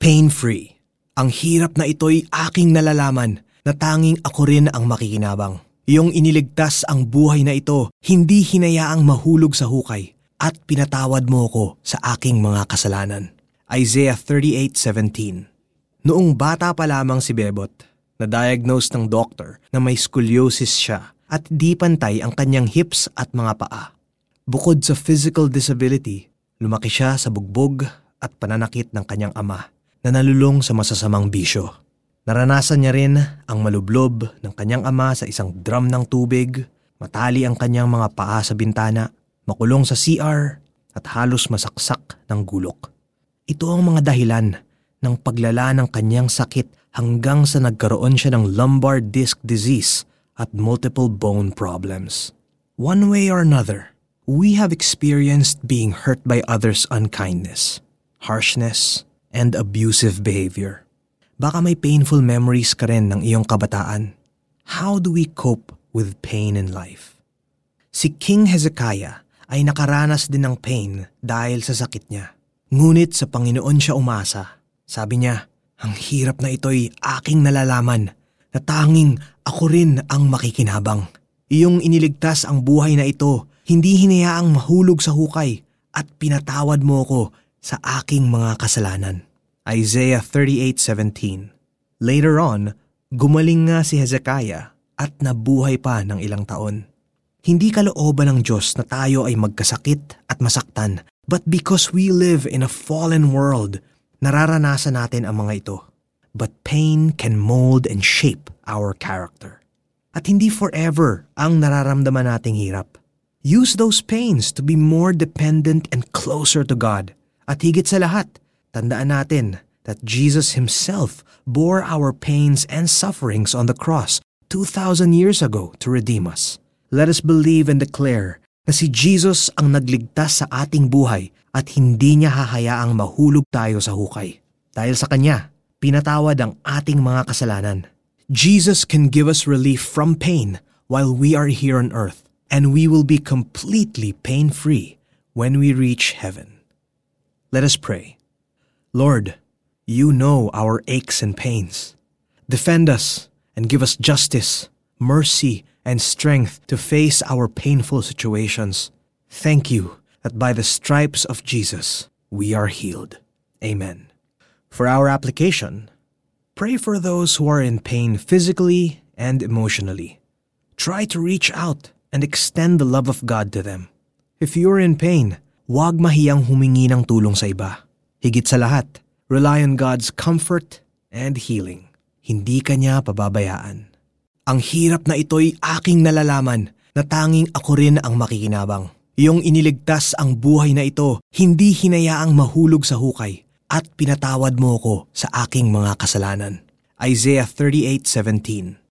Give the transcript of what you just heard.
Pain-free. Ang hirap na ito'y aking nalalaman na tanging ako rin ang makikinabang. Iyong iniligtas ang buhay na ito, hindi hinayaang mahulog sa hukay at pinatawad mo ko sa aking mga kasalanan. Isaiah 38:17. Noong bata pa lamang si Bebot, na-diagnose ng doktor na may scoliosis siya at di pantay ang kanyang hips at mga paa. Bukod sa physical disability, lumaki siya sa bugbog at pananakit ng kanyang ama na nalulong sa masasamang bisyo. Naranasan niya rin ang malublob ng kanyang ama sa isang drum ng tubig, matali ang kanyang mga paa sa bintana, makulong sa CR at halos masaksak ng gulok. Ito ang mga dahilan ng paglala ng kanyang sakit hanggang sa nagkaroon siya ng lumbar disc disease at multiple bone problems. One way or another, we have experienced being hurt by others' unkindness, harshness, and abusive behavior. Baka may painful memories ka rin ng iyong kabataan. How do we cope with pain in life? Si King Hezekiah ay nakaranas din ng pain dahil sa sakit niya. Ngunit sa Panginoon siya umasa. Sabi niya, ang hirap na ito'y aking nalalaman na tanging ako rin ang makikinabang. Iyong iniligtas ang buhay na ito hindi hinayaang mahulog sa hukay at pinatawad mo ko sa aking mga kasalanan. Isaiah 38:17. Later on, gumaling nga si Hezekiah at nabuhay pa ng ilang taon. Hindi kalooban ng Diyos na tayo ay magkasakit at masaktan, but because we live in a fallen world, nararanasan natin ang mga ito. But pain can mold and shape our character. At hindi forever ang nararamdaman nating hirap. Use those pains to be more dependent and closer to God. At higit sa lahat, tandaan natin that Jesus Himself bore our pains and sufferings on the cross 2,000 years ago to redeem us. Let us believe and declare na si Jesus ang nagligtas sa ating buhay at hindi niya hahayaang mahulog tayo sa hukay. Dahil sa Kanya, pinatawad ang ating mga kasalanan. Jesus can give us relief from pain while we are here on earth and we will be completely pain free when we reach heaven. Let us pray. Lord, you know our aches and pains. Defend us and give us justice, mercy, and strength to face our painful situations. Thank you that by the stripes of Jesus we are healed. Amen. For our application, pray for those who are in pain physically and emotionally. Try to reach out and extend the love of God to them. If you're in pain, huwag mahiyang humingi ng tulong sa iba. Higit sa lahat, rely on God's comfort and healing. Hindi ka niya pababayaan. Ang hirap na ito'y aking nalalaman na tanging ako rin ang makikinabang. Iyong iniligtas ang buhay na ito, hindi hinayaang mahulog sa hukay at pinatawad mo ko sa aking mga kasalanan. Isaiah 38:17